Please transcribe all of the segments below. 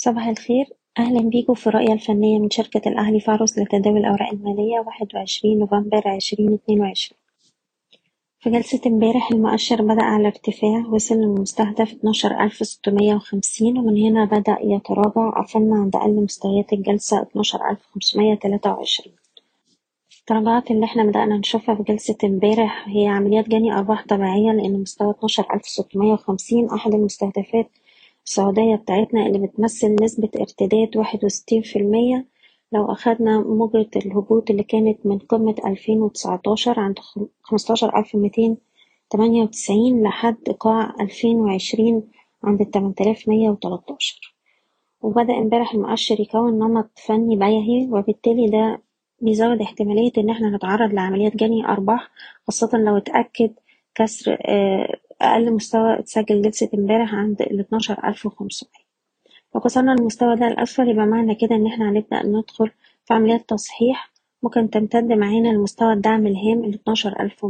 صباح الخير. أهلا بيكم في الرؤية الفنية من شركة الأهلي فارس لتداول الأوراق المالية واحد وعشرين نوفمبر عشرين اتنين وعشرين. في جلسة امبارح المؤشر بدأ على ارتفاع وصل للمستهدف اتناشر ألف ستمية وخمسين ومن هنا بدأ يتراجع قفلنا عند أقل مستويات الجلسة اتناشر ألف خمسمية تلاتة وعشرين. التراجعات اللي إحنا بدأنا نشوفها في جلسة امبارح هي عمليات جني أرباح طبيعية لأن مستوى اتناشر ألف ستمية وخمسين أحد المستهدفات السعودية بتاعتنا اللي بتمثل نسبة ارتداد واحد وستين في المية. لو أخدنا موجة الهبوط اللي كانت من قمة ألفين وتسعتاشر عند خمستاشر ألف ميتين تمانية وتسعين لحد قاع ألفين وعشرين عند تمنتلاف مية وتلاتاشر. وبدأ امبارح المؤشر يكون نمط فني بيهي وبالتالي ده بيزود احتمالية إن إحنا نتعرض لعمليات جني أرباح خاصة لو اتأكد كسر أقل مستوى اتسجل جلسة امبارح عند الاتناشر ألف لو كسرنا المستوى ده الأسفل يبقى معنى كده إن إحنا هنبدأ ندخل في عمليات تصحيح ممكن تمتد معانا لمستوى الدعم الهام الاتناشر ألف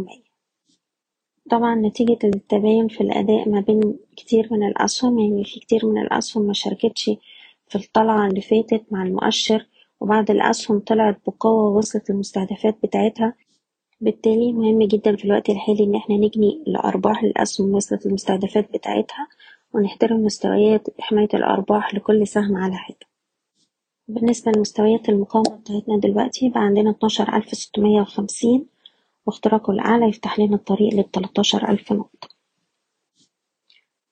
طبعا نتيجة التباين في الأداء ما بين كتير من الأسهم يعني في كتير من الأسهم مشاركتش في الطلعة اللي فاتت مع المؤشر وبعض الأسهم طلعت بقوة ووصلت للمستهدفات بتاعتها. بالتالي مهم جدا في الوقت الحالي إن إحنا نجني الأرباح للأسهم وصلت للمستهدفات بتاعتها ونحترم مستويات حماية الأرباح لكل سهم على حدة. بالنسبة لمستويات المقاومة بتاعتنا دلوقتي بقى عندنا اتناشر ألف ستمية وخمسين واختراقه الأعلى يفتح لنا الطريق للتلاتاشر ألف نقطة.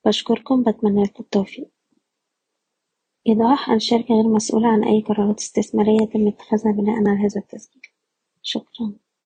بشكركم بتمنى لكم التوفيق. إيضاح الشركة غير مسؤولة عن أي قرارات استثمارية تم اتخاذها بناء على هذا التسجيل. شكرا.